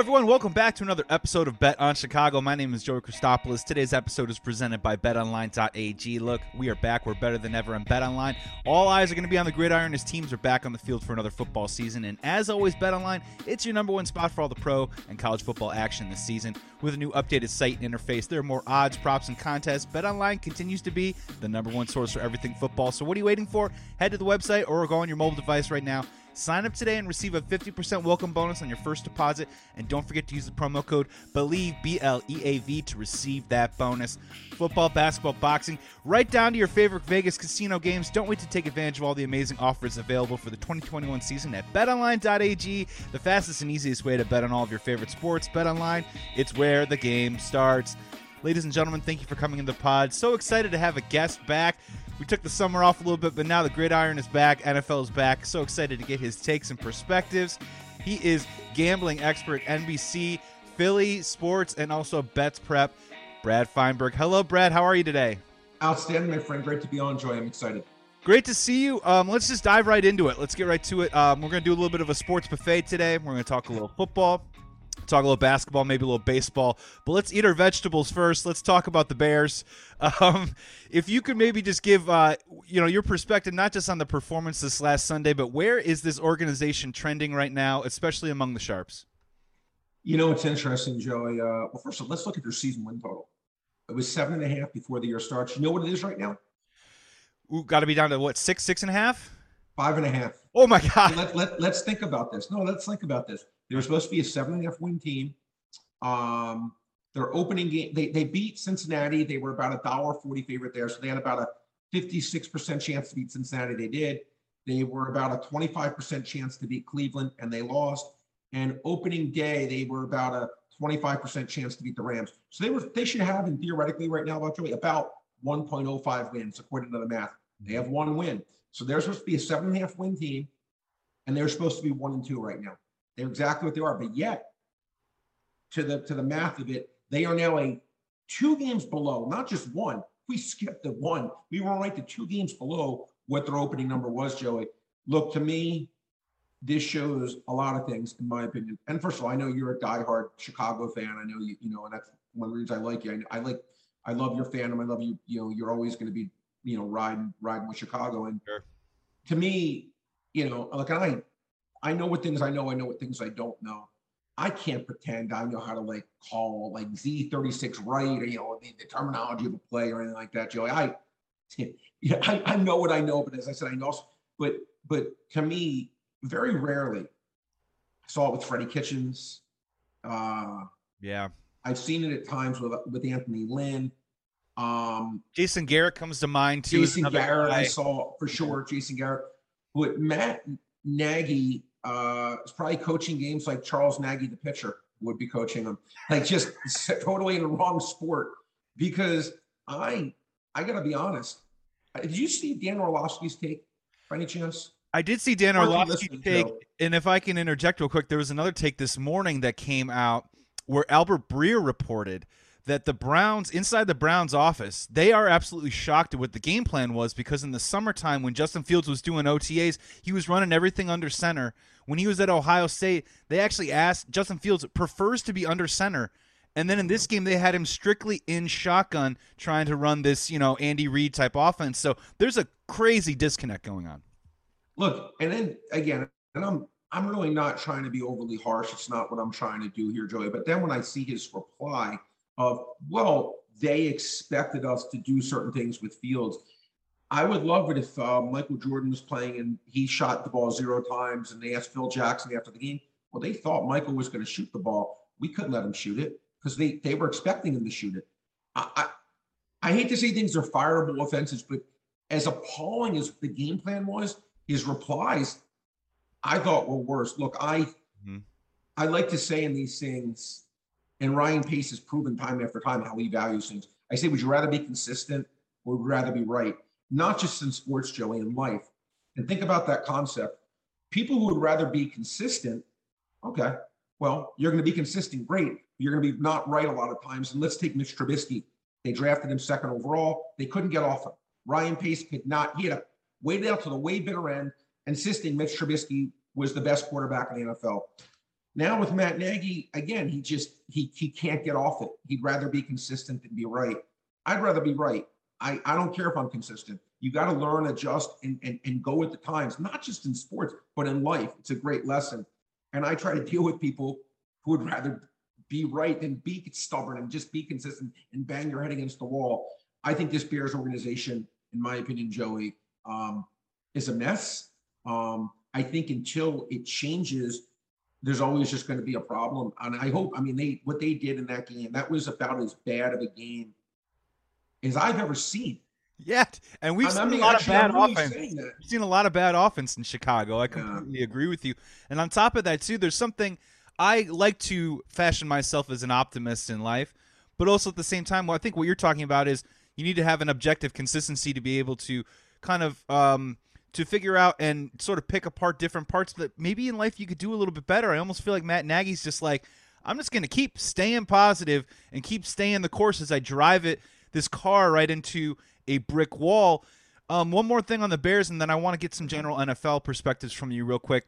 Everyone. Welcome back to another episode of Bet on Chicago. My name is Joey Christopoulos. Today's episode is presented by BetOnline.ag. Look, we are back. We're better than ever on BetOnline. All eyes are going to be on the gridiron as teams are back on the field for another football season. And as always, BetOnline, it's your number one spot for all the pro and college football action this season. With a new updated site and interface, there are more odds, props, and contests. BetOnline continues to be the number one source for everything football. So what are you waiting for? Head to the website or go on your mobile device right now Sign up today and receive a 50% welcome bonus on your first deposit. And don't forget to use the promo code BLEAV, B L E A V, to receive that bonus. Football, basketball, boxing, right down to your favorite Vegas casino games. Don't wait to take advantage of all the amazing offers available for the 2021 season at betonline.ag, the fastest and easiest way to bet on all of your favorite sports. BetOnline, it's where the game starts. Ladies and gentlemen, thank you for coming in the pod. So excited to have a guest back. We took the summer off a little bit, but now the gridiron is back. NFL is back. So excited to get his takes and perspectives. He is gambling expert, NBC, Philly sports, and also bets prep. Brad Feinberg. Hello, Brad. How are you today? Outstanding, my friend. Great to be on, Joey. I'm excited. Great to see you. Um, let's just dive right into it. Let's get right to it. Um, we're going to do a little bit of a sports buffet today. We're going to talk a little football, talk a little basketball, maybe a little baseball. But let's eat our vegetables first. Let's talk about the Bears. Um, if you could maybe just give uh, you know your perspective, not just on the performance this last Sunday, but where is this organization trending right now, especially among the sharps? You know, it's interesting, Joey. Uh, well, first of all, let's look at their season win total. It was seven and a half before the year starts. You know what it is right now? We've got to be down to what six, six and a half, five and a half. Oh my god! Let, let, let's think about this. No, let's think about this. They were supposed to be a seven and a half win team. Um, their opening game, they, they beat Cincinnati. They were about a dollar forty favorite there, so they had about a fifty-six percent chance to beat Cincinnati. They did. They were about a twenty-five percent chance to beat Cleveland, and they lost. And opening day, they were about a twenty-five percent chance to beat the Rams. So they were they should have, and theoretically, right now, about about one point oh five wins according to the math. They have one win, so they're supposed to be a seven and a half win team, and they're supposed to be one and two right now. They're exactly what they are, but yet to the to the math of it, they are now a two games below, not just one. We skipped the one. We were right to two games below what their opening number was, Joey. Look, to me, this shows a lot of things, in my opinion. And first of all, I know you're a diehard Chicago fan. I know you, you know, and that's one of the reasons I like you. I, I like, I love your fandom. I love you. You know, you're always going to be, you know, riding, riding with Chicago. And Sure. to me, you know, like I, I know what things I know. I know what things I don't know. I can't pretend I know how to like call like Z36 right or you know the, the terminology of a play or anything like that, Joey. I yeah, I, I know what I know, but as I said, I know but but to me, very rarely I saw it with Freddie Kitchens. Uh Yeah. I've seen it at times with with Anthony Lynn. Um Jason Garrett comes to mind too. Jason Garrett, I saw for sure. Jason Garrett, but Matt Nagy uh, is probably coaching games like Charles Nagy, the pitcher, would be coaching them. Like just totally in the wrong sport. Because I, I got to be honest. Uh, Did you see Dan Orlovsky's take by any chance? I did see Dan Aren't you Orlovsky listening, take, Joe? and if I can interject real quick, there was another take this morning that came out where Albert Breer reported that the Browns, inside the Browns office, they are absolutely shocked at what the game plan was because in the summertime when Justin Fields was doing OTAs, he was running everything under center. When he was at Ohio State, they actually asked Justin Fields prefers to be under center. And then in this game, they had him strictly in shotgun trying to run this, you know, Andy Reid type offense. So there's a crazy disconnect going on. Look, and then again, and I'm I'm really not trying to be overly harsh. It's not what I'm trying to do here, Joey. But then when I see his reply of, well, they expected us to do certain things with Fields. I would love it if uh, Michael Jordan was playing and he shot the ball zero times, and they asked Phil Jackson after the game. Well, they thought Michael was going to shoot the ball. We couldn't let him shoot it because they they were expecting him to shoot it. I, I I hate to say things are fireable offenses, but as appalling as the game plan was, his replies I thought were worse. Look, I Mhm. I like to say in these things, and Ryan Pace has proven time after time how he values things. I say, would you rather be consistent or would you rather be right? Not just in sports, Joey, in life. And think about that concept. People who would rather be consistent, okay, well, you're going to be consistent, great. You're going to be not right a lot of times. And let's take Mitch Trubisky. They drafted him second overall. They couldn't get off him. Ryan Pace could not. He had to wait out to the way bitter end, insisting Mitch Trubisky was the best quarterback in the NFL. Now with Matt Nagy, again, he just he he can't get off it. He'd rather be consistent than be right. I'd rather be right. I, I don't care if I'm consistent. You got to learn, adjust, and, and and go with the times, not just in sports, but in life. It's a great lesson. And I try to deal with people who would rather be right than be stubborn and just be consistent and bang your head against the wall. I think this Bears organization, in my opinion, Joey, um, is a mess. Um, I think until it changes, there's always just going to be a problem. And I hope, I mean, they what they did in that game, that was about as bad of a game as I've ever seen. Yet, and we've I seen a lot actually, of bad really offense. We've seen a lot of bad offense in Chicago. I completely yeah. agree with you. And on top of that, too, there's something I like to fashion myself as an optimist in life, but also at the same time, well, I think what you're talking about is you need to have an objective consistency to be able to kind of um, to figure out and sort of pick apart different parts that maybe in life you could do a little bit better. I almost feel like Matt Nagy's just like, I'm just going to keep staying positive and keep staying the course as I drive it this car right into a brick wall. Um, one more thing on the Bears, and then I want to get some general NFL perspectives from you real quick.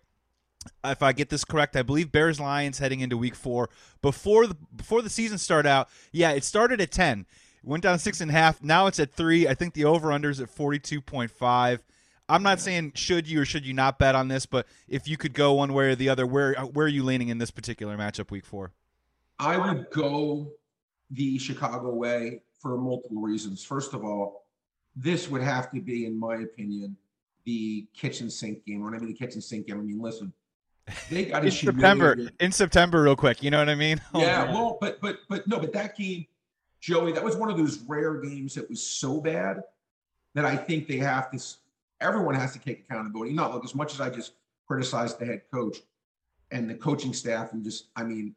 If I get this correct, I believe Bears Lions heading into Week Four. Before the before the season started out, yeah, it started at ten, went down six and a half. Now it's at three. I think the over under is at forty two point five. I'm not saying should you or should you not bet on this, but if you could go one way or the other, where uh, where are you leaning in this particular matchup, Week Four? I would go the Chicago way for multiple reasons. First of all, this would have to be, in my opinion, the kitchen sink game. When I mean the kitchen sink game, I mean listen, they got in September. In September, real quick, you know what I mean? Oh, yeah, man. well, but but but no, but that game, Joey, that was one of those rare games that was so bad that I think they have to everyone has to take accountability. Not look as much as I just criticized the head coach and the coaching staff, and just I mean,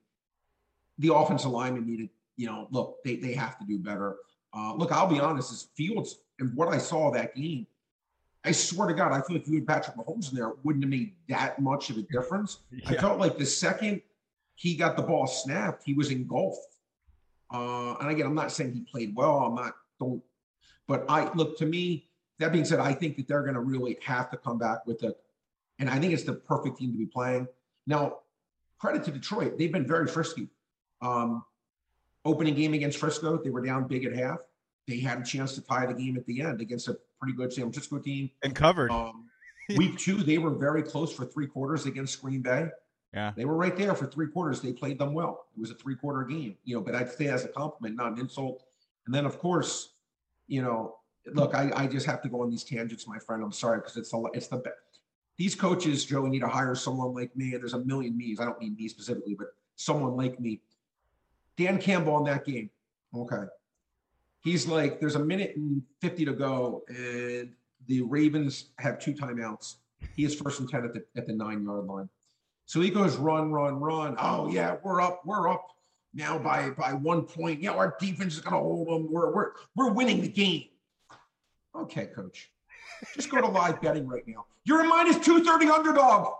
the offensive lineman needed. You know, look, they they have to do better. Uh, look, I'll be honest. Is Fields and what I saw that game, I swear to God, I feel like you had Patrick Mahomes in there wouldn't have made that much of a difference. Yeah. I felt like the second he got the ball snapped, he was engulfed. Uh, and again, I'm not saying he played well. I'm not don't, but I look to me that being said, I think that they're going to really have to come back with it. And I think it's the perfect team to be playing. Now, credit to Detroit. They've been very frisky. Um, opening game against Frisco, they were down big at half. They had a chance to tie the game at the end against a pretty good San Francisco team. And covered. Um, week two, they were very close for three quarters against Green Bay. Yeah. They were right there for three quarters. They played them well. It was a three quarter game, you know, but I'd say as a compliment, not an insult. And then, of course, you know, look, I, I just have to go on these tangents, my friend. I'm sorry because it's the it's the these coaches, Joe, need to hire someone like me. And there's a million me's. I don't mean me specifically, but someone like me. Dan Campbell in that game. Okay. He's like, there's a minute and 50 to go, and the Ravens have two timeouts. He is first and 10 at the at the nine yard line. So he goes run, run, run. Oh yeah, we're up, we're up now by by one point. Yeah, our defense is gonna hold them. We're we're we're winning the game. Okay, coach. Just go to live betting right now. You're a minus 230 underdog.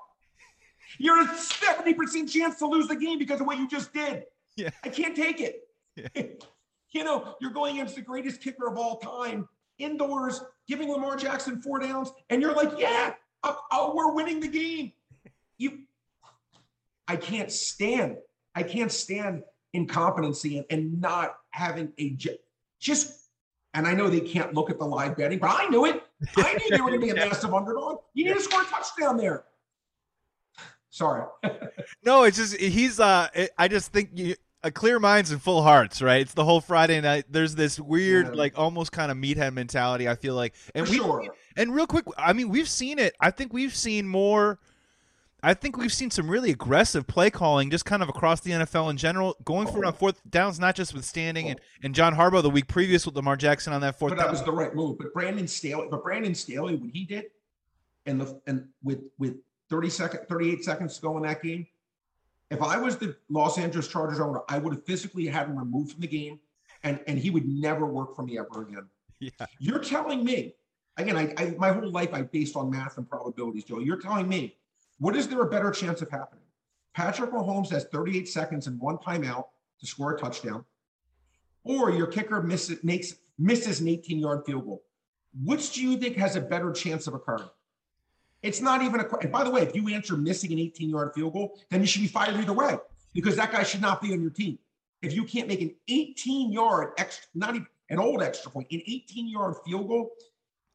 You're a 70% chance to lose the game because of what you just did. Yeah. I can't take it. Yeah. you know, you're going against the greatest kicker of all time, indoors, giving Lamar Jackson four downs, and you're like, yeah, oh, oh we're winning the game. You, I can't stand, I can't stand incompetency and, and not having a just and I know they can't look at the live betting, but I knew it. I knew they were going to be a massive underdog. You need to score a touchdown there. Sorry. no, it's just he's. uh I just think you, a clear minds and full hearts, right? It's the whole Friday night. There's this weird, yeah. like almost kind of meathead mentality. I feel like, and For we, sure. and real quick, I mean, we've seen it. I think we've seen more I think we've seen some really aggressive play calling just kind of across the NFL in general, going for oh. it on fourth downs, not just with Standing and, oh. and John Harbaugh the week previous with Lamar Jackson on that fourth. But that down. was the right move. But Brandon Staley, but Brandon Staley, what he did, and the and with with 30 second, 38 seconds to go in that game, if I was the Los Angeles Chargers owner, I would have physically had him removed from the game, and and he would never work for me ever again. Yeah. You're telling me again, I, I my whole life I based on math and probabilities, Joe. You're telling me what is there a better chance of happening? Patrick Mahomes has 38 seconds and one timeout to score a touchdown. or your kicker misses makes misses an 18 yard field goal. Which do you think has a better chance of occurring? It's not even a. And by the way, if you answer missing an 18 yard field goal, then you should be fired either way because that guy should not be on your team. If you can't make an 18 yard extra, not even an old extra point, an 18 yard field goal,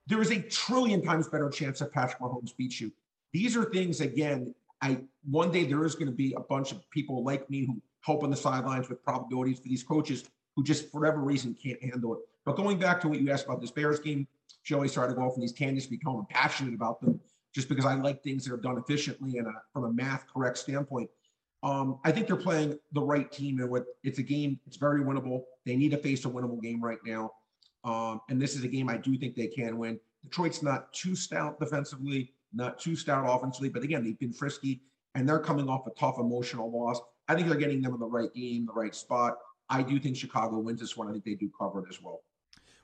there is a trillion times better chance that Patrick Mahomes beats you. These are things again. I one day there is going to be a bunch of people like me who help on the sidelines with probabilities for these coaches who just for whatever reason can't handle it. But going back to what you asked about this Bears game, Joey started off in these tangents, become passionate about them just because I like things that are done efficiently and from a math correct standpoint. Um, I think they're playing the right team and what it's a game. It's very winnable. They need to face a winnable game right now, um, and this is a game I do think they can win. Detroit's not too stout defensively, not too stout offensively, but again they've been frisky and they're coming off a tough emotional loss. I think they're getting them in the right game, the right spot. I do think Chicago wins this one. I think they do cover it as well.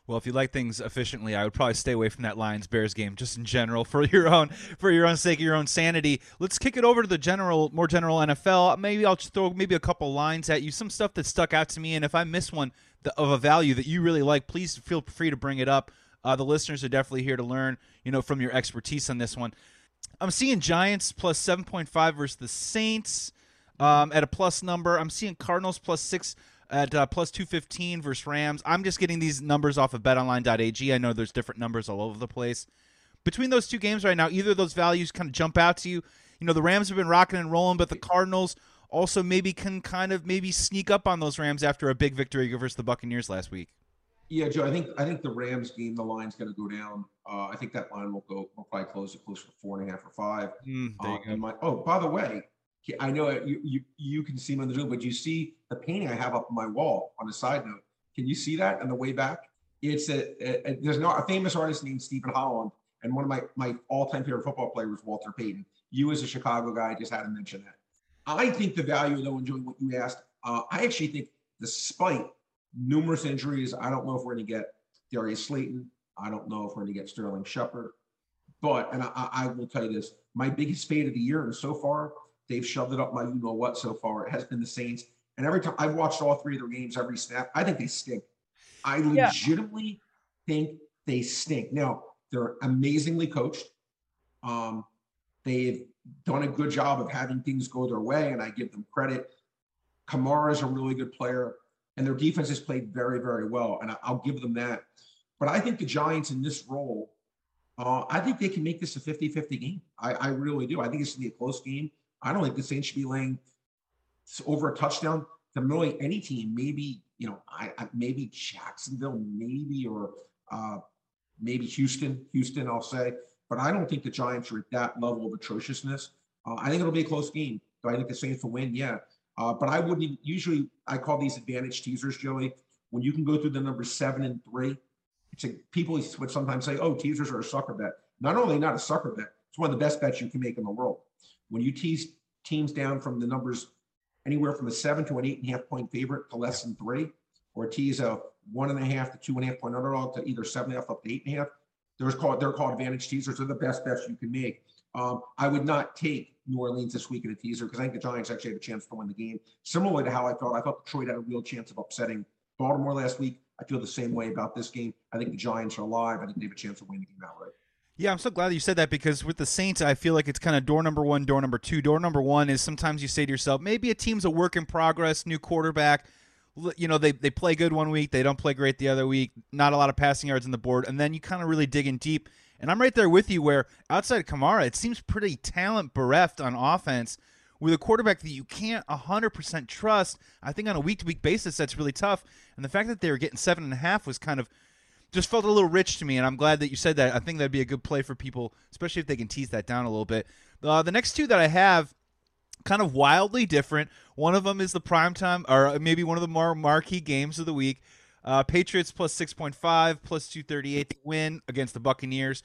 Well, if you like things efficiently, I would probably stay away from that Lions Bears game just in general for your own for your own sake, your own sanity. Let's kick it over to the general, more general NFL. Maybe I'll just throw maybe a couple lines at you, some stuff that stuck out to me, and if I miss one of a value that you really like, please feel free to bring it up. Uh, the listeners are definitely here to learn, you know, from your expertise on this one. I'm seeing Giants plus 7.5 versus the Saints um, at a plus number. I'm seeing Cardinals plus six at uh, plus 215 versus Rams. I'm just getting these numbers off of betonline.ag. I know there's different numbers all over the place. Between those two games right now, either of those values kind of jump out to you. You know, the Rams have been rocking and rolling, but the Cardinals also maybe can kind of maybe sneak up on those Rams after a big victory versus the Buccaneers last week. Yeah, Joe. I think I think the Rams game, the line's going to go down. Uh, I think that line will go will probably close it close to four and a half or five. Mm, uh, my, oh, by the way, I know you, you you can see me on the Zoom, but you see the painting I have up on my wall on a side note. Can you see that on the way back? It's a, a, a there's not a famous artist named Stephen Holland, and one of my my all time favorite football players, Walter Payton. You as a Chicago guy, just had to mention that. I think the value, though, enjoying what you asked, uh, I actually think despite numerous injuries, I don't know if we're going to get Darius Slayton. I don't know if we're going to get Sterling Shepard. But, and I, I will tell you this, my biggest fade of the year, and so far They've shoved it up my you know what so far. It has been the Saints. And every time I've watched all three of their games, every snap, I think they stink. I legitimately yeah. think they stink. Now, they're amazingly coached. Um, they've done a good job of having things go their way, and I give them credit. Kamara is a really good player, and their defense has played very, very well, and I'll give them that. But I think the Giants in this role, uh, I think they can make this a 50 50 game. I, I really do. I think it's going to be a close game. I don't think the Saints should be laying over a touchdown to really any team. Maybe you know, I, I maybe Jacksonville, maybe or uh, maybe Houston. Houston, I'll say, but I don't think the Giants are at that level of atrociousness. Uh, I think it'll be a close game. Do I think the Saints will win? Yeah, uh, but I wouldn't. Usually, I call these advantage teasers, Joey. When you can go through the numbers seven and three, it's a, people would sometimes say, "Oh, teasers are a sucker bet." Not only not a sucker bet, it's one of the best bets you can make in the world. When you tease teams down from the numbers anywhere from a seven to an eight and a half point favorite to less than three, or tease a one and a half to two and a half point underdog to either seven and a half up to eight and a half, there's called they're called advantage teasers. They're the best bets you can make. Um, I would not take New Orleans this week in a teaser because I think the Giants actually have a chance to win the game. Similarly to how I felt, I thought Detroit had a real chance of upsetting Baltimore last week. I feel the same way about this game. I think the Giants are alive. I think they have a chance of winning the game outright. Yeah, I'm so glad you said that because with the Saints, I feel like it's kind of door number one, door number two. Door number one is sometimes you say to yourself, maybe a team's a work in progress, new quarterback. You know, they, they play good one week, they don't play great the other week, not a lot of passing yards on the board, and then you kind of really dig in deep. And I'm right there with you where outside Kamara, it seems pretty talent bereft on offense with a quarterback that you can't 100% trust. I think on a week to week basis, that's really tough. And the fact that they were getting seven and a half was kind of – just felt a little rich to me, and I'm glad that you said that. I think that'd be a good play for people, especially if they can tease that down a little bit. Uh, the next two that I have, kind of wildly different. One of them is the primetime, or maybe one of the more marquee games of the week. Uh, Patriots plus 6.5, plus 238 to win against the Buccaneers.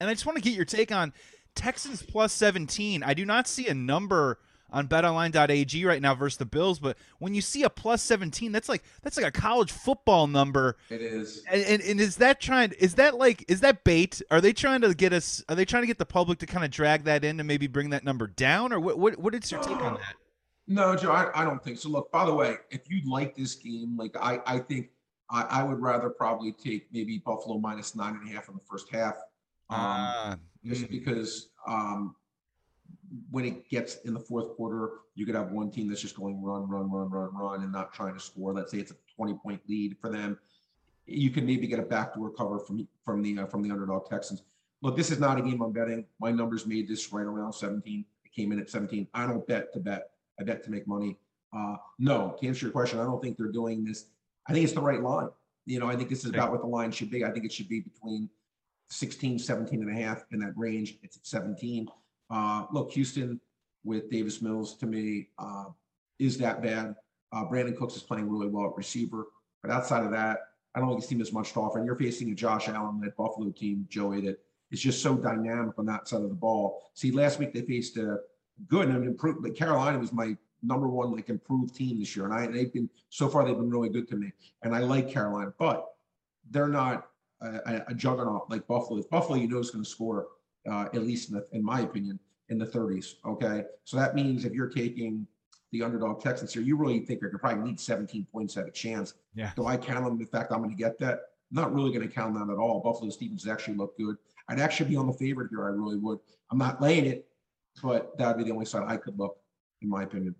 And I just want to get your take on Texans plus 17. I do not see a number – on betonline.ag right now versus the Bills, but when you see a plus 17, that's like that's like a college football number. It is. And, and, and is that trying is that like is that bait? Are they trying to get us are they trying to get the public to kind of drag that in and maybe bring that number down or what what, what is your take on that? No, Joe, I, I don't think so. Look, by the way, if you like this game, like I, I think I, I would rather probably take maybe Buffalo minus nine and a half in the first half. Um, Ah, just mm. because um, when it gets in the fourth quarter, you could have one team that's just going run, run, run, run, run, and not trying to score. Let's say it's a 20 point lead for them. You can maybe get a backdoor cover from from the uh, from the underdog Texans. Look, this is not a game I'm betting. My numbers made this right around 17. It came in at 17. I don't bet to bet. I bet to make money. Uh, no, to answer your question, I don't think they're doing this. I think it's the right line. You know, I think this is about what the line should be. I think it should be between 16, 17 and a half in that range. It's at 17. Uh, look, Houston with Davis Mills to me uh, is that bad. Uh, Brandin Cooks is playing really well at receiver, but outside of that, I don't think his team is much to offer. And you're facing a Josh Allen led Buffalo team, Joey, that is just so dynamic on that side of the ball. See, last week they faced a good and improved, but Carolina was my number one like improved team this year, and I they've been so far they've been really good to me, and I like Carolina, but they're not a, a- juggernaut like Buffalo. If Buffalo, you know, is going to score uh, at least in, the, in my opinion, in the 30s. Okay, so that means if you're taking the underdog Texans here, you really think going to probably need 17 points at a chance. Yeah. Do I count them? In fact, I'm going to get that. I'm not really going to count that at all. Buffalo Stevens actually look good. I'd actually be on the favorite here. I really would. I'm not laying it, but that'd be the only side I could look, in my opinion.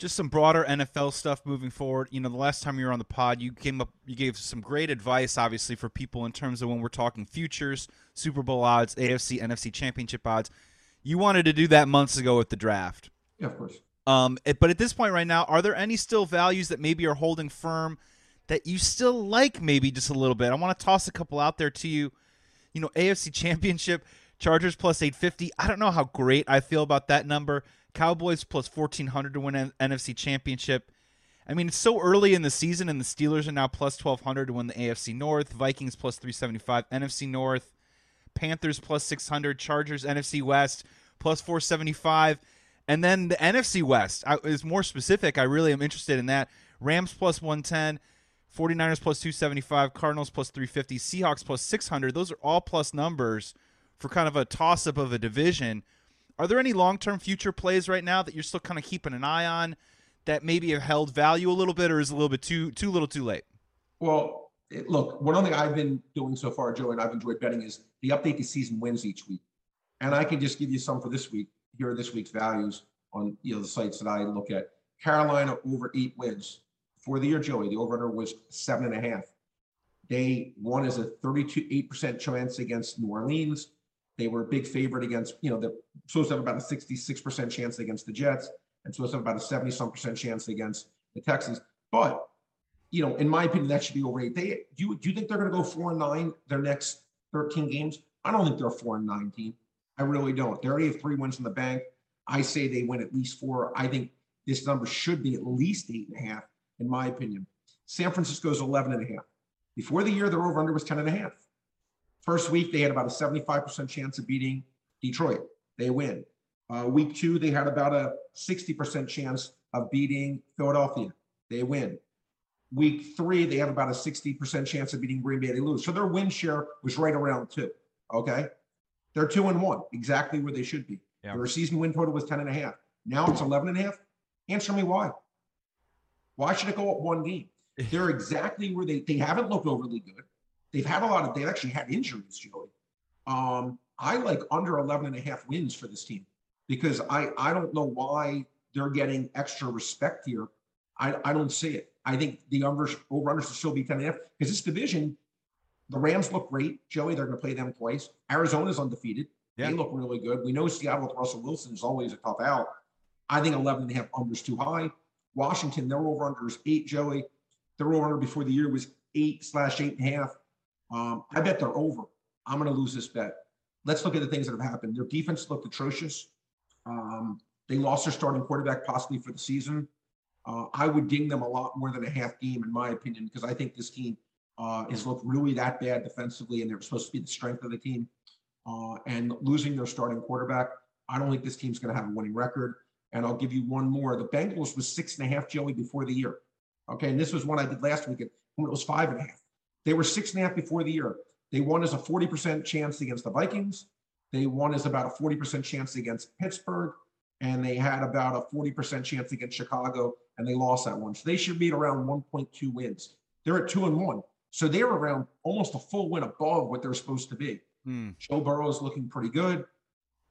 Just some broader NFL stuff moving forward. You know, the last time you were on the pod, you came up, you gave some great advice, obviously, for people in terms of when we're talking futures, Super Bowl odds, AFC, NFC Championship odds. You wanted to do that months ago with the draft. Yeah, of course. Um, it- but at this point right now, are there any still values that maybe are holding firm that you still like, maybe just a little bit? I want to toss a couple out there to you. You know, AFC Championship, Chargers plus 850. I don't know how great I feel about that number. Cowboys plus 1400 to win N- NFC Championship. I mean, it's so early in the season, and the Steelers are now plus 1200 to win the AFC North. Vikings plus 375, NFC North. Panthers plus 600, Chargers NFC West plus 475. And then the NFC West I, is more specific. I really am interested in that. Rams plus 110, 49ers plus 275, Cardinals plus 350, Seahawks plus 600. Those are all plus numbers for kind of a toss up of a division. Are there any long term future plays right now that you're still kind of keeping an eye on that maybe have held value a little bit or is a little bit too too little too late? Well, it, look, one thing I've been doing so far, Joe, and I've enjoyed betting is the update the season wins each week. And I can just give you some for this week. Here are this week's values on you know the sites that I look at. Carolina over eight wins for the year, Joey. The over under was seven and a half. They one is a 32 8% chance against New Orleans. They were a big favorite against, you know, they're supposed to have about a 66% chance against the Jets and supposed to have about a 70 some percent chance against the Texans. But you know, in my opinion, that should be over eight. They do you do you think they're going to go four and nine their next 13 games? I don't think they're a four and nine team. I really don't. They already have three wins in the bank. I say they win at least four. I think this number should be at least eight and a half, in my opinion. San Francisco's 11 and a half. Before the year, their over under was 10 and a half. First week, they had about a 75% chance of beating Detroit. They win. Uh, week two, they had about a 60% chance of beating Philadelphia. They win. Week three, they have about a 60% chance of beating Green Bay. They lose. So their win share was right around two. Okay. They're two and one, exactly where they should be. Yeah. Their season win total was 10 and a half. Now it's 11 and a half. Answer me why. Why should it go up one game? They're exactly where they they haven't looked overly good. They've had a lot of they've actually had injuries, Joey. Um, I like under 11 and a half wins for this team because I I don't know why they're getting extra respect here. I, I don't see it. I think the over over unders should still be 10 and a half because this division, the Rams look great. Joey, they're going to play them twice. Arizona's undefeated. Yeah. They look really good. We know Seattle with Russell Wilson is always a tough out. I think 11 and a half unders too high. Washington, their over under is eight, Joey. Their over under before the year was eight slash eight and a half. Um, I bet they're over. I'm going to lose this bet. Let's look at the things that have happened. Their defense looked atrocious. Um, they lost their starting quarterback possibly for the season. Uh, I would ding them a lot more than a half game, in my opinion, because I think this team uh, has looked really that bad defensively, and they're supposed to be the strength of the team. Uh, and losing their starting quarterback, I don't think this team's going to have a winning record. And I'll give you one more. The Bengals was six and a half, Joey, before the year. Okay, and this was one I did last week when it was five and a half. They were six and a half before the year. They won as a 40% chance against the Vikings. They won as about a 40% chance against Pittsburgh. And they had about a 40% chance against Chicago, and they lost that one. So they should be at around 1.2 wins. They're at two and one. So they're around almost a full win above what they're supposed to be. Hmm. Joe Burrow is looking pretty good.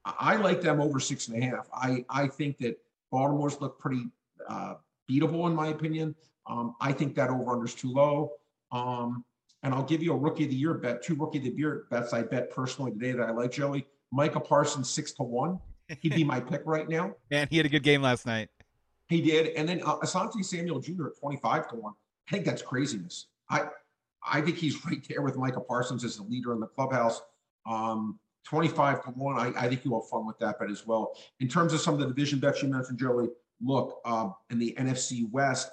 I like them over six and a half. I, I think that Baltimore's look pretty uh, beatable in my opinion. Um, I think that over under is too low. Um, and I'll give you a rookie of the year bet, two rookie of the year bets I bet personally today that I like, Joey. Micah Parsons six to one. He'd be my pick right now. And he had a good game last night. He did, and then uh, Asante Samuel Jr. at twenty five to one. I think that's craziness. I I think he's right there with Micah Parsons as the leader in the clubhouse. Um, 25 to 1. I, I think you'll have fun with that bet as well. In terms of some of the division bets you mentioned, Joey, look, um, in the NFC West,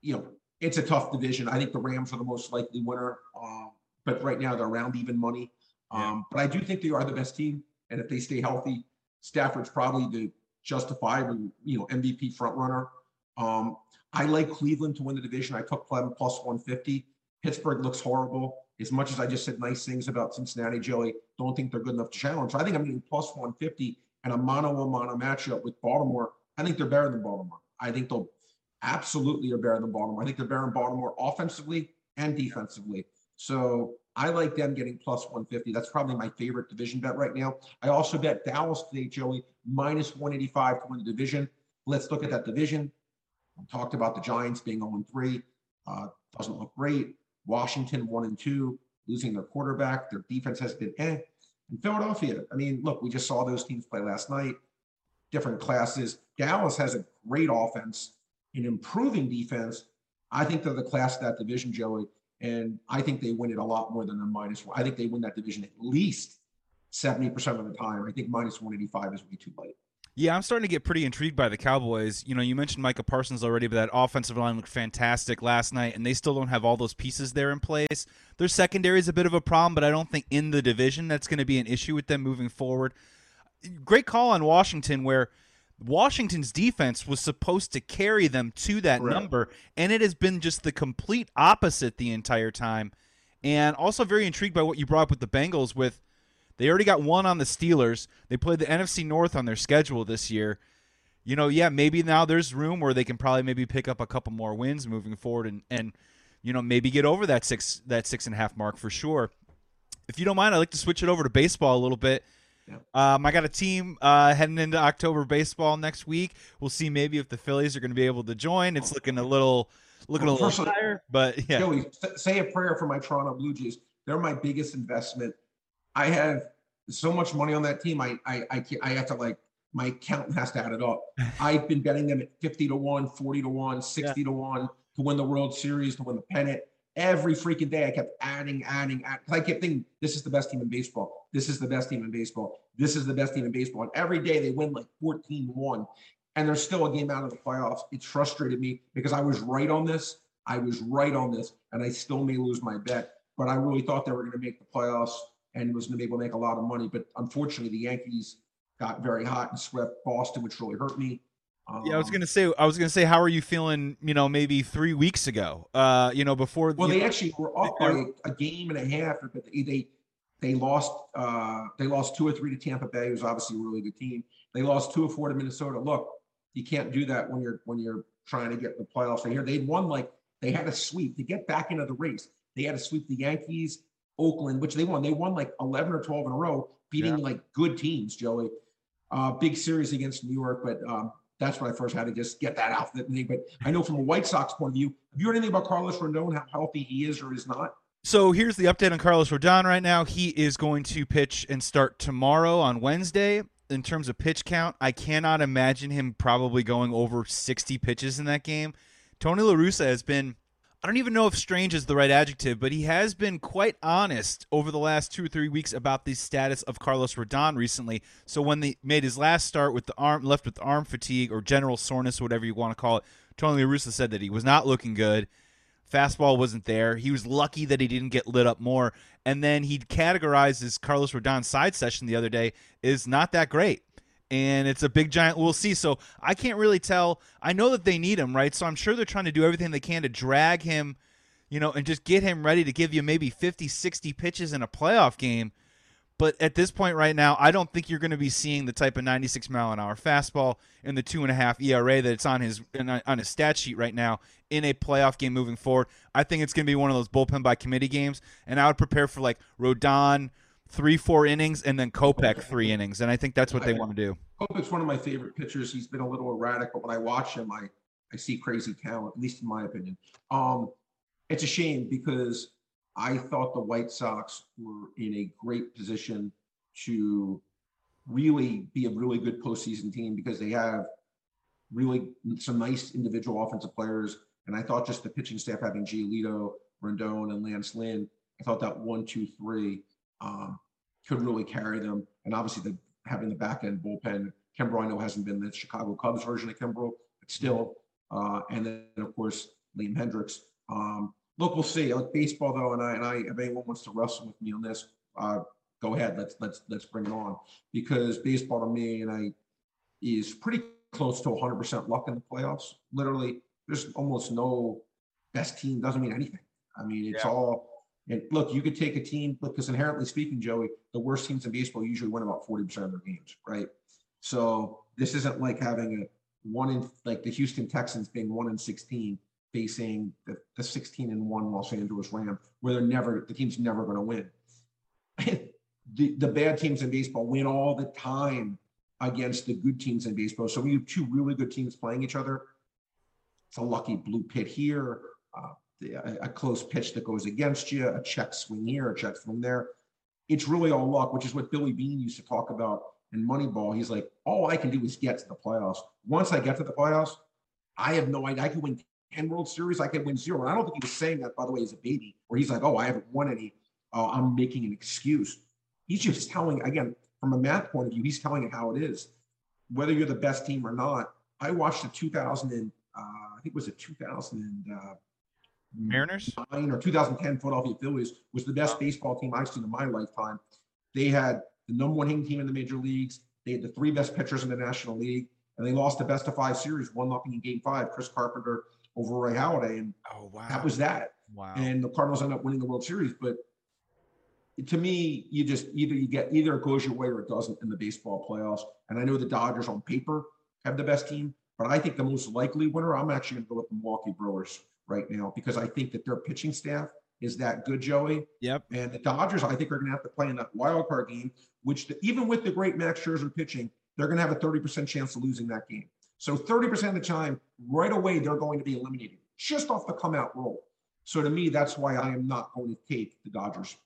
you know, it's a tough division. I think the Rams are the most likely winner, um, but right now they're around even money. Um, But I do think they are the best team. And if they stay healthy, Stafford's probably the justifiable, you know, MVP front runner. Um, I like Cleveland to win the division. I took Cleveland plus 150. Pittsburgh looks horrible. As much as I just said nice things about Cincinnati, Joey, don't think they're good enough to challenge. So I think I'm getting plus 150 and a mono a mono matchup with Baltimore. I think they're better than Baltimore. I think they'll absolutely are better than Baltimore. I think they're better than Baltimore offensively and defensively. So I like them getting plus 150. That's probably my favorite division bet right now. I also bet Dallas today, Joey, minus 185 to win the division. Let's look at that division. We talked about the Giants being 0 3. Uh, doesn't look great. Washington 1 and 2, losing their quarterback. Their defense has been eh. And Philadelphia, I mean, look, we just saw those teams play last night, different classes. Dallas has a great offense, an improving defense. I think they're the class of that division, Joey. And I think they win it a lot more than a minus one. I think they win that division at least 70% of the time. I think minus 185 is way too late. Yeah, I'm starting to get pretty intrigued by the Cowboys. You know, you mentioned Micah Parsons already, but that offensive line looked fantastic last night, and they still don't have all those pieces there in place. Their secondary is a bit of a problem, but I don't think in the division that's going to be an issue with them moving forward. Great call on Washington, where Washington's defense was supposed to carry them to that Correct. number, and it has been just the complete opposite the entire time. And also very intrigued by what you brought up with the Bengals with they already got one on the Steelers. They played the NFC North on their schedule this year. You know, yeah, maybe now there's room where they can probably maybe pick up a couple more wins moving forward and, and you know, maybe get over that six that six and a half mark for sure. If you don't mind, I'd like to switch it over to baseball a little bit. Yeah. Um, I got a team uh, heading into October baseball next week. We'll see maybe if the Phillies are going to be able to join. It's looking a little looking a little first of all- higher, but yeah. Joey, say a prayer for my Toronto Blue Jays. They're my biggest investment. I have so much money on that team. I I I, can't, I have to like my accountant has to add it up. I've been betting them at 50 to 1, 40 to 1, 60 to 1 to win the World Series, to win the pennant. Every freaking day I kept adding, adding, adding. I kept thinking, this is the best team in baseball. This is the best team in baseball. This is the best team in baseball. And every day they win like 14 1. And they're still a game out of the playoffs. It frustrated me because I was right on this. I was right on this, and I still may lose my bet. But I really thought they were going to make the playoffs and was going to be able to make a lot of money. But unfortunately, the Yankees got very hot and swept Boston, which really hurt me. Yeah, I was Um, gonna say. I was gonna say, how are you feeling? You know, maybe three weeks ago. Uh, you know, before. Well, they know- actually were up by a game and a half, but they they, they lost uh, they lost two or three to Tampa Bay, who's obviously a really good team. They lost two or four to Minnesota. Look, you can't do that when you're when you're trying to get the playoffs right here. They'd won like they had a sweep to get back into the race. They had to sweep the Yankees, Oakland, which they won. They won like 11 or 12 in a row, beating like good teams, Joey. Uh, big series against New York, but um, that's when I first had to just get that out. But I know from a White Sox point of view, have you heard anything about Carlos Rendon, how healthy he is or is not? So here's the update on Carlos Rodon right now. He is going to pitch and start tomorrow on Wednesday. In terms of pitch count, I cannot imagine him probably going over 60 pitches in that game. Tony La Russa has been, I don't even know if strange is the right adjective, but he has been quite honest over the last two or three weeks about the status of Carlos Rodon recently. So when they made his last start with the arm left with arm fatigue or general soreness, whatever you want to call it, Tony La Russa said that he was not looking good fastball wasn't there. He was lucky that he didn't get lit up more. And then he categorized his Carlos Rodon side session the other day is not that great. And it's a big giant. We'll see. So I can't really tell. I know that they need him, right? So I'm sure they're trying to do everything they can to drag him, you know, and just get him ready to give you maybe 50, 60 pitches in a playoff game. But at this point right now, I don't think you're going to be seeing the type of 96 mile an hour fastball and the two and a half ERA that's on his on his stat sheet right now in a playoff game moving forward. I think it's going to be one of those bullpen by committee games, and I would prepare for like Rodon three, four innings, and then Kopech three innings, and I think that's what they want to do. Kopech's one of my favorite pitchers. He's been a little erratic, but when I watch him, I I see crazy talent, at least in my opinion. Um, it's a shame because I thought the White Sox were in a great position to really be a really good postseason team because they have really some nice individual offensive players. And I thought just the pitching staff having Giolito, Rendon, and Lance Lynn, I thought that one, two, three um, could really carry them. And obviously, the having the back end bullpen, Kimbrel, I know hasn't been the Chicago Cubs version of Kimbrel, but still. Uh, and then, of course, Liam Hendriks. Um, look, we'll see. Like baseball, though, and I and I, if anyone wants to wrestle with me on this, uh, go ahead. Let's let's let's bring it on because baseball to me and I is pretty close to 100% luck in the playoffs. Literally, there's almost no best team doesn't mean anything. I mean, it's yeah. all. And look, you could take a team because inherently speaking, Joey, the worst teams in baseball usually win about 40% of their games, right? So this isn't like having a one in like the Houston Texans being one in 16 facing the, the 16 and one Los Angeles Rams, where they're never the team's never going to win. the, the bad teams in baseball win all the time against the good teams in baseball. So you have two really good teams playing each other, it's a lucky blue pit here, uh, a, a close pitch that goes against you, a check swing here, a check swing there. It's really all luck, which is what Billy Beane used to talk about in Moneyball. He's like, all I can do is get to the playoffs. Once I get to the playoffs, I have no idea. I can win 10 World Series, I could win zero. And I don't think he was saying that, by the way, as a baby, where he's like, oh, I haven't won any. Uh, I'm making an excuse. He's just telling, again, from a math point of view, he's telling it how it is. Whether you're the best team or not, I watched the 2000 and uh, I think it was a 2000 and uh, Mariners nine or 2010 Philadelphia Phillies was the best baseball team I've seen in my lifetime. They had the number one hitting team in the major leagues. They had the three best pitchers in the National League, and they lost the best of five series, one nothing in Game Five. Chris Carpenter over Roy Halladay, and oh, wow. that was that. Wow. And the Cardinals end up winning the World Series. But to me, you just either you get either it goes your way or it doesn't in the baseball playoffs. And I know the Dodgers on paper have the best team, but I think the most likely winner, I'm actually going to go with the Milwaukee Brewers right now because I think that their pitching staff is that good, Joey. Yep. And the Dodgers, I think, are going to have to play in that wild card game, which the, even with the great Max Scherzer pitching, they're going to have a 30% chance of losing that game. So 30% of the time, right away, they're going to be eliminated just off the come out roll. So to me, that's why I am not going to take the Dodgers.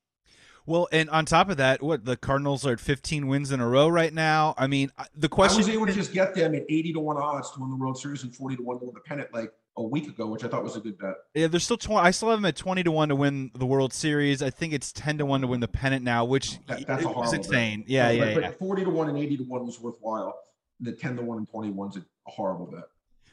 Well, and on top of that, what the Cardinals are at 15 wins in a row right now. I mean, the question I was able to just get them at 80 to 1 odds to win the World Series and 40 to 1 to win the pennant like a week ago, which I thought was a good bet. Yeah, there's still 20 I still have them at 20 to 1 to win the World Series. I think it's 10 to 1 to win the pennant now, which that, that's a horrible insane. Bet. Yeah, yeah, yeah. 40 to 1 and 80 to 1 was worthwhile the 10 to 1 and 21 is a, a horrible bet.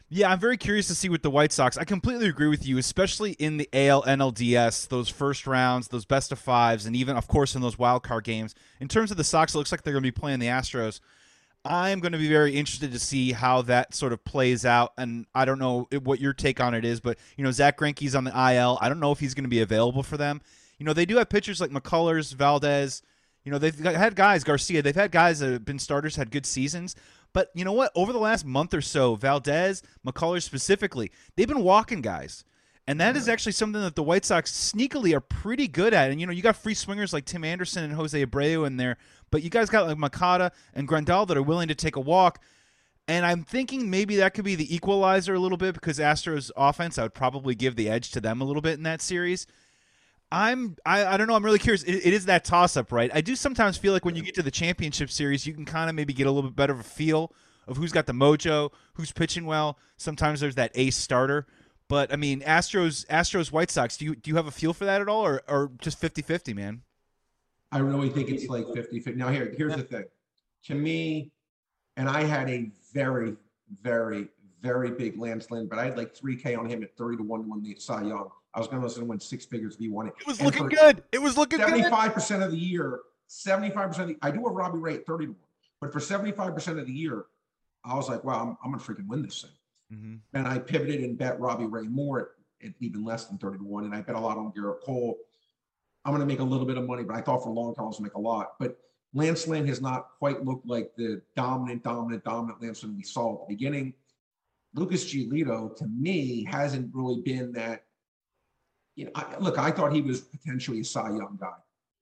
Yeah, I'm very curious to see with the White Sox. I completely agree with you, especially in the AL NLDS, those first rounds, those best of fives, and even, of course, in those wild card games. In terms of the Sox, it looks like they're going to be playing the Astros. I'm going to be very interested to see how that sort of plays out. And I don't know what your take on it is, but, you know, Zack Greinke's on the IL. I don't know if he's going to be available for them. You know, they do have pitchers like McCullers, Valdez. You know, they've had guys, Garcia, they've had guys that have been starters, had good seasons. But you know what? Over the last month or so, Valdez, McCullers specifically, they've been walking guys. And that is actually something that the White Sox sneakily are pretty good at. And you know, you got free swingers like Tim Anderson and Jose Abreu in there, but you guys got like Moncada and Grandal that are willing to take a walk. And I'm thinking maybe that could be the equalizer a little bit because Astros offense, I would probably give the edge to them a little bit in that series. I'm I, I don't know. I'm really curious. It, it is that toss up, right? I do sometimes feel like when you get to the championship series, you can kind of maybe get a little bit better of a feel of who's got the mojo, who's pitching well. Sometimes there's that ace starter. But I mean, Astros, Astros, White Sox. Do you do you have a feel for that at all, or or just 50-50, man? I really think it's like 50-50. Now here, here's the thing. To me, and I had a very, very, very big Lance Lynn, but I had like 3K on him at 30 to 1 to win the Cy Young. I was going to listen to win six figures if he won it. It was and looking good. It was looking 75% good. 75% of the year, 75% of the I do have Robbie Ray at 30 to 1, but for 75% of the year, I was like, wow, I'm, I'm going to freaking win this thing. Mm-hmm. And I pivoted and bet Robbie Ray more at, at, even less than 30 to 1. And I bet a lot on Gerrit Cole. I'm going to make a little bit of money, but I thought for a long time I was going to make a lot. But Lance Lynn has not quite looked like the dominant, dominant, dominant Lance Lynn we saw at the beginning. Lucas Giolito, to me, hasn't really been that. You know, I, look, I thought he was potentially a Cy Young guy.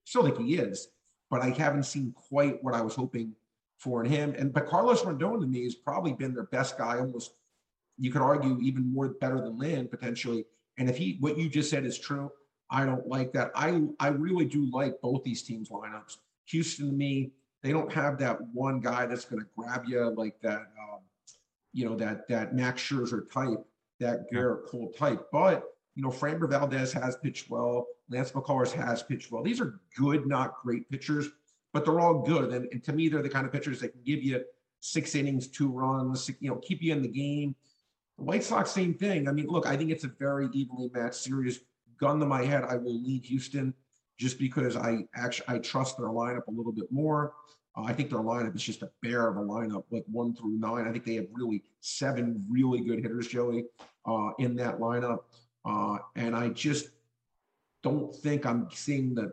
Still think he is, but I haven't seen quite what I was hoping for in him. And but Carlos Rodon to me has probably been their best guy, almost you could argue even more better than Lynn potentially. And if he what you just said is true, I don't like that. I I really do like both these teams lineups. Houston to me, they don't have that one guy that's going to grab you like that. Um, you know that that Max Scherzer type, that Gerrit Cole type. But you know, Framber Valdez has pitched well. Lance McCullers has pitched well. These are good, not great pitchers, but they're all good. And, and to me, they're the kind of pitchers that can give you six innings, two runs, you know, keep you in the game. White Sox, same thing. I mean, look, I think it's a very evenly matched series. Gun to my head, I will lead Houston just because I actually I trust their lineup a little bit more. Uh, I think their lineup is just a bear of a lineup, like one through nine. I think they have really seven really good hitters, Joey, uh, in that lineup. Uh, and I just don't think I'm seeing the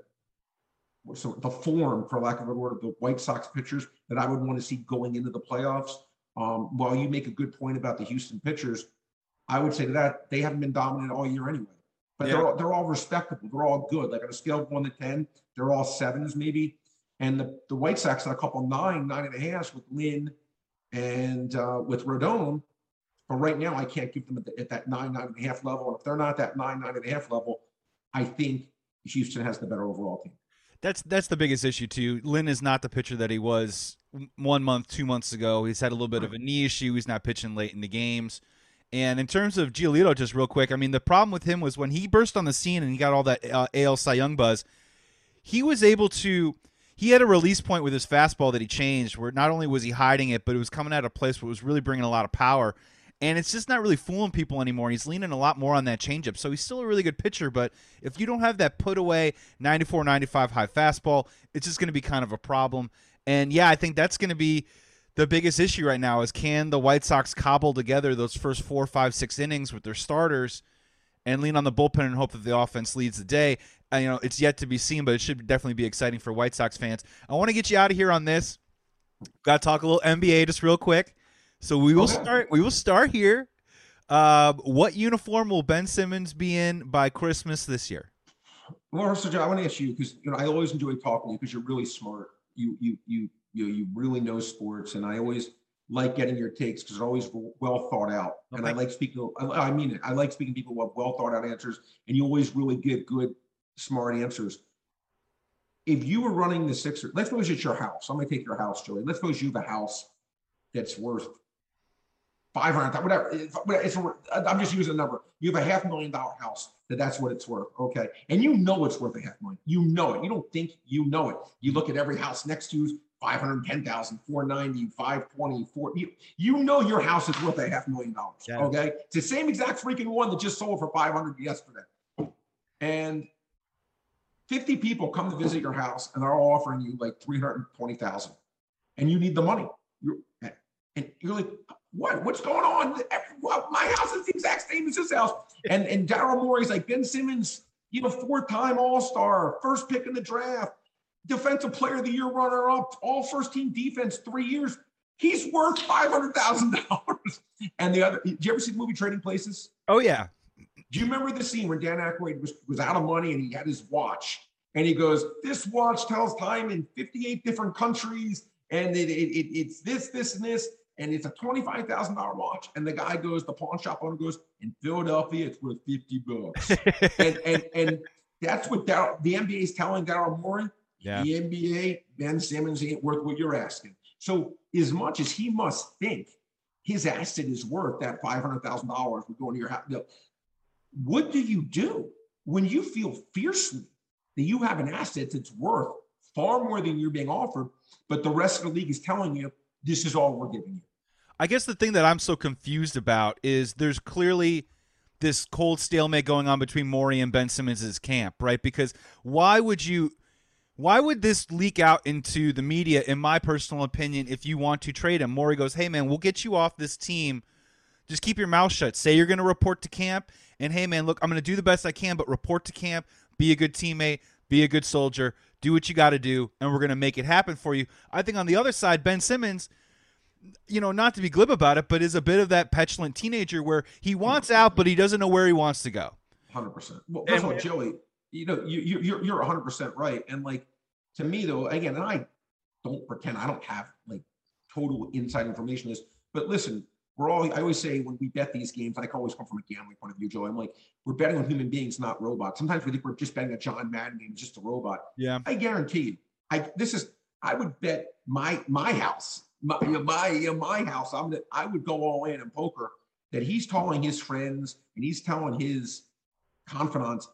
so the form, for lack of a word, of the White Sox pitchers that I would want to see going into the playoffs. Um, while you make a good point about the Houston pitchers, I would say that they haven't been dominant all year anyway. But yeah. they're all, they're all respectable. They're all good. Like on a scale of one to ten, they're all sevens maybe. And the, the White Sox had a couple nine, nine and a half with Lynn and uh, with Rodon. But right now, I can't give them at, the, at, that nine, nine and a half level. And if they're not that nine, nine and a half level, I think Houston has the better overall team. That's that's the biggest issue too. Lynn is not the pitcher that he was one month, two months ago. He's had a little bit of a knee issue. He's not pitching late in the games. And in terms of Giolito, just real quick, I mean, the problem with him was when he burst on the scene and he got all that uh, AL Cy Young buzz, he was able to. He had a release point with his fastball that he changed, where not only was he hiding it, but it was coming out of place where it was really bringing a lot of power. And it's just not really fooling people anymore. He's leaning a lot more on that changeup. So he's still a really good pitcher, but if you don't have that put away 94 95 high fastball, it's just going to be kind of a problem. And yeah, I think that's going to be the biggest issue right now is can the White Sox cobble together those first four, five, six innings with their starters and lean on the bullpen and hope that the offense leads the day. Uh, you know, it's yet to be seen, but it should definitely be exciting for White Sox fans. I want to get you out of here on this. Got to talk a little NBA just real quick. So we will okay. start. We will start here. Uh, what uniform will Ben Simmons be in by Christmas this year? Well, so John, I want to ask you because you know I always enjoy talking to you because you're really smart. You you you you you really know sports, and I always like getting your takes because they're always well thought out. Okay. And I like speaking. I mean it. I like speaking to people who have well thought out answers, and you always really give good, smart answers. If you were running the Sixers, let's suppose it's your house. I'm going to take your house, Joey. Let's suppose you have a house that's worth five hundred, whatever. It's, it's, I'm just using a number. You have a half million dollar house that that's what it's worth. Okay. And you know it's worth a half million. You know it. You don't think you know it. You look at every house next to you, 510,000, 490, 520, 4. You, you know your house is worth a half million dollars. Yeah. Okay. It's the same exact freaking one that just sold for 500 yesterday. And 50 people come to visit your house and they're all offering you like 320,000 and you need the money. You're, and you're like, what? What's going on? My house is the exact same as his house. And and Daryl Morey's like Ben Simmons, you know, four-time All-Star, first pick in the draft defensive player of the year runner up, all first team defense, three years. He's worth five hundred thousand dollars. And the other, did you ever see the movie Trading Places? Oh yeah. Do you remember the scene when Dan Aykroyd was, was out of money and he had his watch and he goes, "This watch tells time in fifty-eight different countries, and it, it, it it's this, this, and this." And it's a twenty-five thousand dollar watch. And the guy goes, the pawn shop owner goes, in Philadelphia, it's worth fifty bucks. and and and that's what the NBA is telling Daryl Morey. Yeah. The NBA, Ben Simmons ain't worth what you're asking. So as much as he must think his asset is worth that five hundred thousand dollars for going to your house, what do you do when you feel fiercely that you have an asset that's worth far more than you're being offered, but the rest of the league is telling you this is all we're giving you? I guess the thing that I'm so confused about is there's clearly this cold stalemate going on between Morey and Ben Simmons' camp, right? Because why would you why would this leak out into the media, in my personal opinion, if you want to trade him? Morey goes, hey, man, we'll get you off this team. Just keep your mouth shut. Say you're going to report to camp. And hey, man, look, I'm going to do the best I can, but report to camp, be a good teammate, be a good soldier, do what you got to do, and we're going to make it happen for you. I think on the other side, Ben Simmons, you know, not to be glib about it, but is a bit of that petulant teenager where he wants out, but he doesn't know where he wants to go. Hundred percent. Well, first of all, Joey, you know, you, you you're you're hundred percent right. And like to me though, again, and I don't pretend I don't have like total inside information this, but listen, we're all I always say when we bet these games, I can always come from a gambling point of view, Joe. I'm like, we're betting on human beings, not robots. Sometimes we think we're just betting a John Madden game, just a robot. Yeah. I guarantee you, I this is I would bet my my house, my my my house. I'm the, I would go all in in poker that he's telling his friends and he's telling his confidants,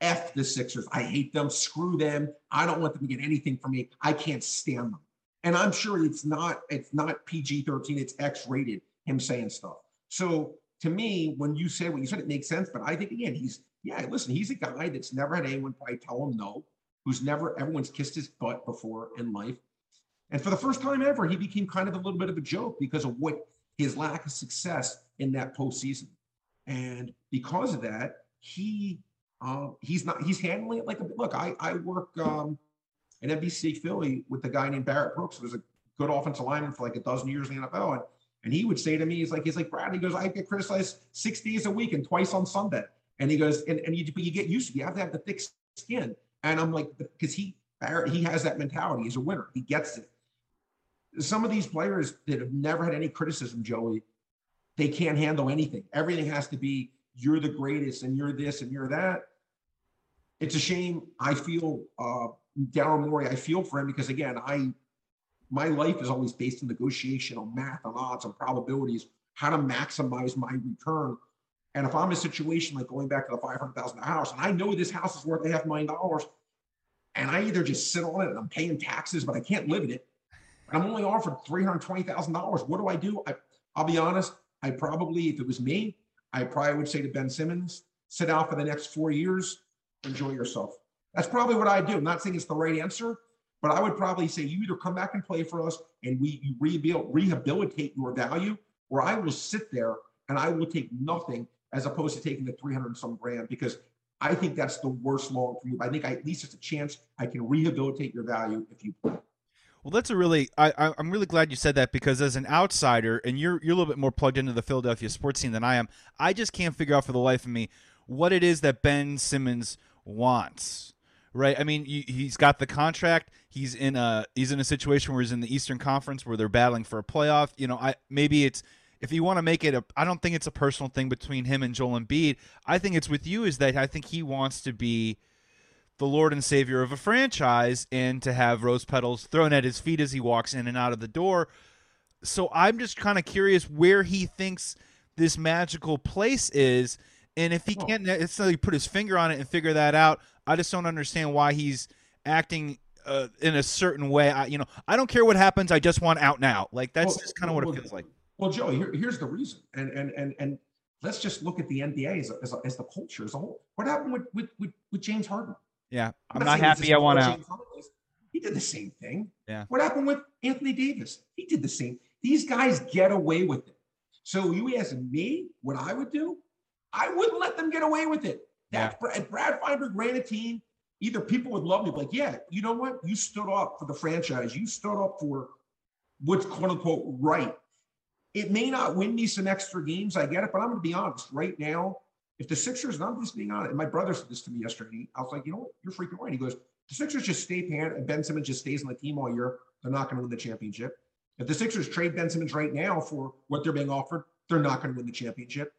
F the Sixers. I hate them. Screw them. I don't want them to get anything from me. I can't stand them. And I'm sure it's not it's not PG-13, it's X-rated, him saying stuff. So to me, when you say what you said, it makes sense. But I think again, he's yeah, listen, he's a guy that's never had anyone probably tell him no, who's never everyone's kissed his butt before in life. And for the first time ever, he became kind of a little bit of a joke because of what his lack of success in that postseason. And because of that, he um, he's not he's handling it like a look. I I work um, at NBC Philly with the guy named Barrett Brooks, who was a good offensive lineman for like a dozen years in the NFL, and and he would say to me, he's like he's like Brad. He goes, I get criticized six days a week and twice on Sunday, and he goes, and and you but you get used to it. You have to have the thick skin, and I'm like because he he has that mentality. He's a winner. He gets it. Some of these players that have never had any criticism, Joey, they can't handle anything. Everything has to be you're the greatest and you're this and you're that. It's a shame. I feel uh, Daryl Morey. I feel for him because again, I my life is always based in negotiation on math, on odds, on probabilities, how to maximize my return. And if I'm in a situation like going back to the five hundred thousand house, and I know this house is worth a half million dollars, and I either just sit on it and I'm paying taxes, but I can't live in it, and I'm only offered three hundred twenty thousand dollars. What do I do? I, I'll be honest. I probably, if it was me, I probably would say to Ben Simmons, sit out for the next four years, enjoy yourself. That's probably what I do. I'm not saying it's the right answer, but I would probably say you either come back and play for us and we you rebuild, rehabilitate your value, or I will sit there and I will take nothing as opposed to taking the 300 some grand because I think that's the worst long for you. I think I, at least it's a chance I can rehabilitate your value if you play. Well, that's a really I, am really glad you said that because as an outsider, and you're you're a little bit more plugged into the Philadelphia sports scene than I am. I just can't figure out for the life of me what it is that Ben Simmons wants. Right? I mean, he's got the contract. He's in a he's in a situation where he's in the Eastern Conference where they're battling for a playoff. You know, I maybe it's if you want to make it a I don't think it's a personal thing between him and Joel Embiid. I think it's with you is that I think he wants to be the Lord and Savior of a franchise and to have rose petals thrown at his feet as he walks in and out of the door. So I'm just kind of curious where he thinks this magical place is. And if he can't necessarily put his finger on it and figure that out, I just don't understand why he's acting uh, in a certain way. I, you know, I don't care what happens. I just want out now. Like that's well, just kind of what well, it feels like. Well, Joey, here, here's the reason. And and and and let's just look at the NBA as, as, as the culture as a whole. What happened with with, with, with James Harden? Yeah, I'm, I'm not, not happy. I want out. He did the same thing. Yeah. What happened with Anthony Davis? He did the same. These guys get away with it. So you ask me what I would do? I wouldn't let them get away with it. That yeah. Brad Feinberg ran a team. Either people would love me, like, yeah, you know what? You stood up for the franchise. You stood up for what's quote unquote right. It may not win me some extra games. I get it, but I'm going to be honest. Right now, if the Sixers, and I'm just being honest, and my brother said this to me yesterday. I was like, you know what? You're freaking right. He goes, the Sixers just stay pan and Ben Simmons just stays on the team all year. They're not going to win the championship. If the Sixers trade Ben Simmons right now for what they're being offered, they're not going to win the championship.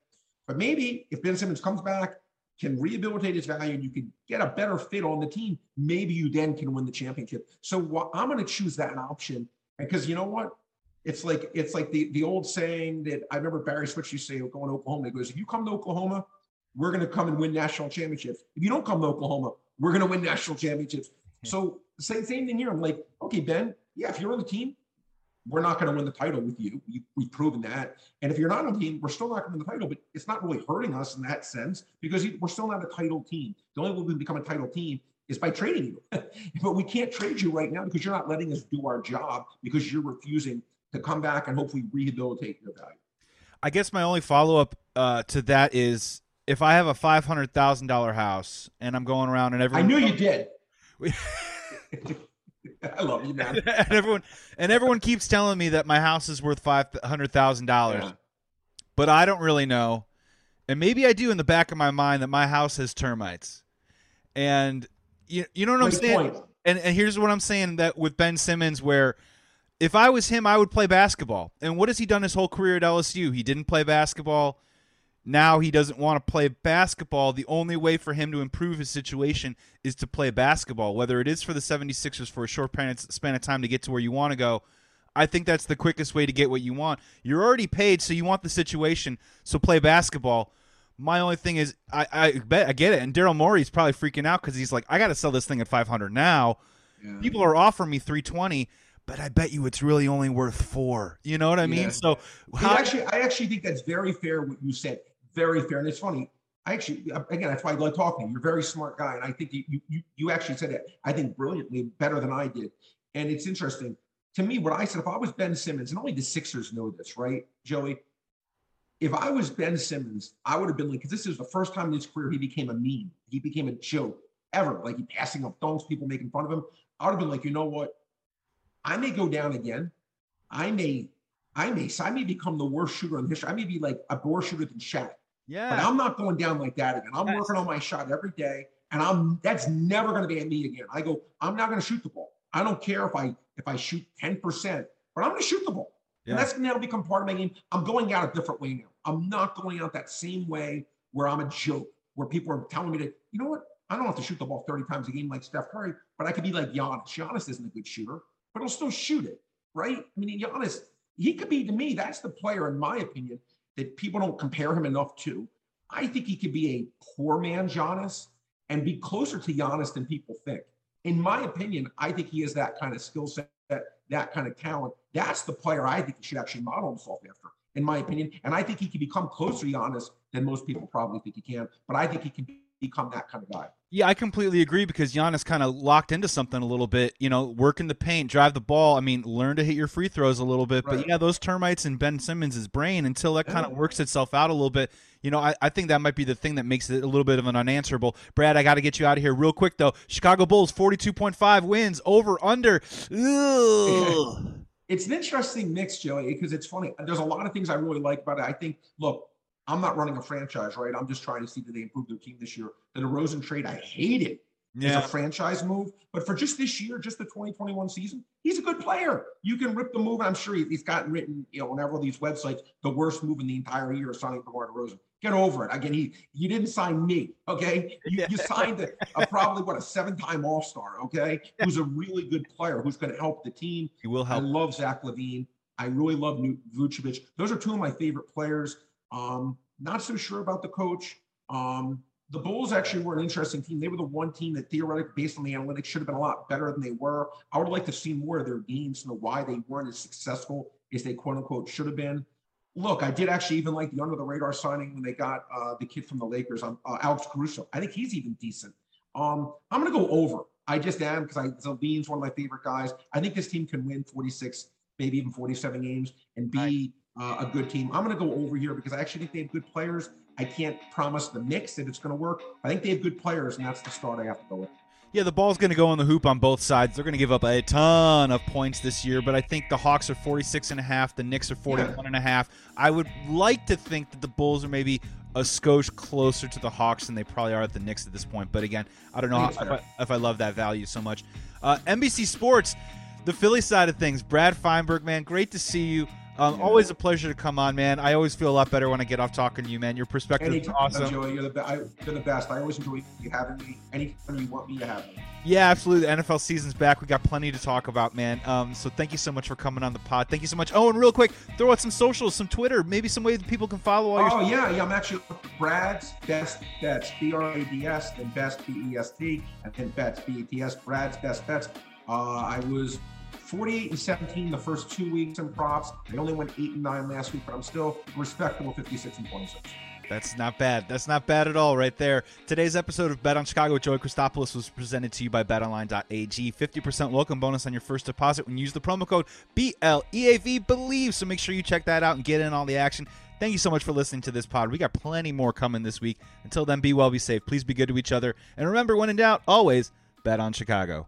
But maybe if Ben Simmons comes back, can rehabilitate his value, and you can get a better fit on the team, maybe you then can win the championship. So I'm going to choose that option because you know what? It's like it's like the the old saying that I remember Barry Switzer used to say going to Oklahoma. He goes, if you come to Oklahoma, we're going to come and win national championships. If you don't come to Oklahoma, we're going to win national championships. So same same thing here. I'm like, okay, Ben, yeah, if you're on the team, we're not going to win the title with you. you. We've proven that. And if you're not on the team, we're still not going to win the title. But it's not really hurting us in that sense because we're still not a title team. The only way we can become a title team is by trading you. but we can't trade you right now because you're not letting us do our job because you're refusing to come back and hopefully rehabilitate your value. I guess my only follow up uh, to that is if I have a five hundred thousand dollar house and I'm going around and every I knew you did. I love you, man. and everyone and everyone keeps telling me that my house is worth five hundred thousand dollars, but I don't really know. And maybe I do in the back of my mind that my house has termites. And you you know what I'm saying? point. And and here's what I'm saying that with Ben Simmons, where if I was him, I would play basketball. And what has he done his whole career at LSU? He didn't play basketball. Now he doesn't want to play basketball. The only way for him to improve his situation is to play basketball, whether it is for the 76ers for a short pan- span of time to get to where you want to go. I think that's the quickest way to get what you want. You're already paid, so you want the situation, so play basketball. My only thing is, I, I bet I get it, and Daryl Morey's probably freaking out because he's like, I got to sell this thing at 500 now. Yeah. People are offering me 320, but I bet you it's really only worth four. You know what I mean? Yeah. So how? actually, I actually think that's very fair. What you said, very fair, and it's funny. I actually, again, that's why I like talking. You're a very smart guy, and I think you, you, you, actually said it. I think brilliantly, better than I did. And it's interesting to me. What I said, if I was Ben Simmons, and only the Sixers know this, right, Joey? If I was Ben Simmons, I would have been like, because this is the first time in his career he became a meme. He became a joke ever. Like he passing up dunks, people making fun of him. I would have been like, you know what? I may go down again. I may, I may, I may become the worst shooter in history. I may be like a worse shooter than Shaq. But yeah. I'm not going down like that again. I'm working on my shot every day, and I'm that's never going to be at me again. I go, I'm not going to shoot the ball. I don't care if I if I shoot 10%, but I'm going to shoot the ball. Yeah. And that's going to become part of my game. I'm going out a different way now. I'm not going out that same way where I'm a joke, where people are telling me to, you know what? I don't have to shoot the ball 30 times a game like Steph Curry, but I could be like Giannis. Giannis isn't a good shooter, but he'll still shoot it, right? I mean, Giannis, he could be to me, that's the player, in my opinion, that people don't compare him enough to. I think he could be a poor man Giannis and be closer to Giannis than people think. In my opinion, I think he has that kind of skill set, that kind of talent. That's the player I think he should actually model himself after, in my opinion. And I think he can become closer to Giannis than most people probably think he can. But I think he can become that kind of guy. Yeah, I completely agree because Giannis kind of locked into something a little bit. You know, work in the paint, drive the ball. I mean, learn to hit your free throws a little bit. But yeah, those termites in Ben Simmons' brain until that kind of works itself out a little bit. You know, I, I think that might be the thing that makes it a little bit of an unanswerable. Brad, I got to get you out of here real quick though. Chicago Bulls, forty-two point five wins over under. Ugh. It's an interesting mix, Joey, because it's funny. There's a lot of things I really like about it. I think, look, I'm not running a franchise, right? I'm just trying to see that they improve their team this year. The DeRozan trade, I hate it. as yeah, a franchise move. But for just this year, just the 2021 season, he's a good player. You can rip the move. I'm sure he's gotten written, you know, on several of these websites, the worst move in the entire year is signing DeMar DeRozan. Get over it. Again, he you didn't sign me, okay? You, you signed a, a probably what a seven-time All-Star, okay? Who's a really good player who's going to help the team. he will help. I love Zach LaVine. I really love Vucevic. Those are two of my favorite players. Um, not so sure about the coach. Um, the Bulls actually were an interesting team. They were the one team that theoretically, based on the analytics, should have been a lot better than they were. I would like to see more of their games know why they weren't as successful as they quote unquote should have been. Look, I did actually even like the under the radar signing when they got uh, the kid from the Lakers, um, uh, Alex Caruso. I think he's even decent. Um, I'm going to go over. I just am because I LaVine's one of my favorite guys. I think this team can win 46, maybe even 47 games and be uh, a good team. I'm going to go over here because I actually think they have good players. I can't promise the mix that it's going to work. I think they have good players, and that's the start I have to go with. Yeah, the ball's going to go on the hoop on both sides. They're going to give up a ton of points this year, but I think the Hawks are 46 and a half, the Knicks are 41 and a half. I would like to think that the Bulls are maybe a skosh closer to the Hawks than they probably are at the Knicks at this point. But again, I don't know I how, if, I, if I love that value so much. Uh, NBC Sports, the Philly side of things. Brad Feinberg, man, great to see you. Um, Yeah. Always a pleasure to come on, man. I always feel a lot better when I get off talking to you, man. Your perspective is awesome. Joey, you're the, be- I, you're the best. I always enjoy you having me. Anytime you want me to have me. Yeah, absolutely. The NFL season's back. We got plenty to talk about, man. Um, so thank you so much for coming on the pod. Thank you so much. Oh, and real quick, throw out some socials, some Twitter, maybe some way that people can follow all your. Oh yeah, yeah. I'm actually Brad's best bets. B R A D S, then best B E S T, and then bets B E T S. Brad's best bets. Uh, I was 48 and 17 the first two weeks in props. I only went eight and nine last week, but I'm still respectable 56 and 26. That's not bad. That's not bad at all, right there. Today's episode of Bet on Chicago with Joey Christopoulos was presented to you by BetOnline.ag. 50% welcome bonus on your first deposit when you use the promo code BLEAV Believe. So make sure you check that out and get in all the action. Thank you so much for listening to this pod. We got plenty more coming this week. Until then, be well, be safe. Please be good to each other. And remember, when in doubt, always Bet on Chicago.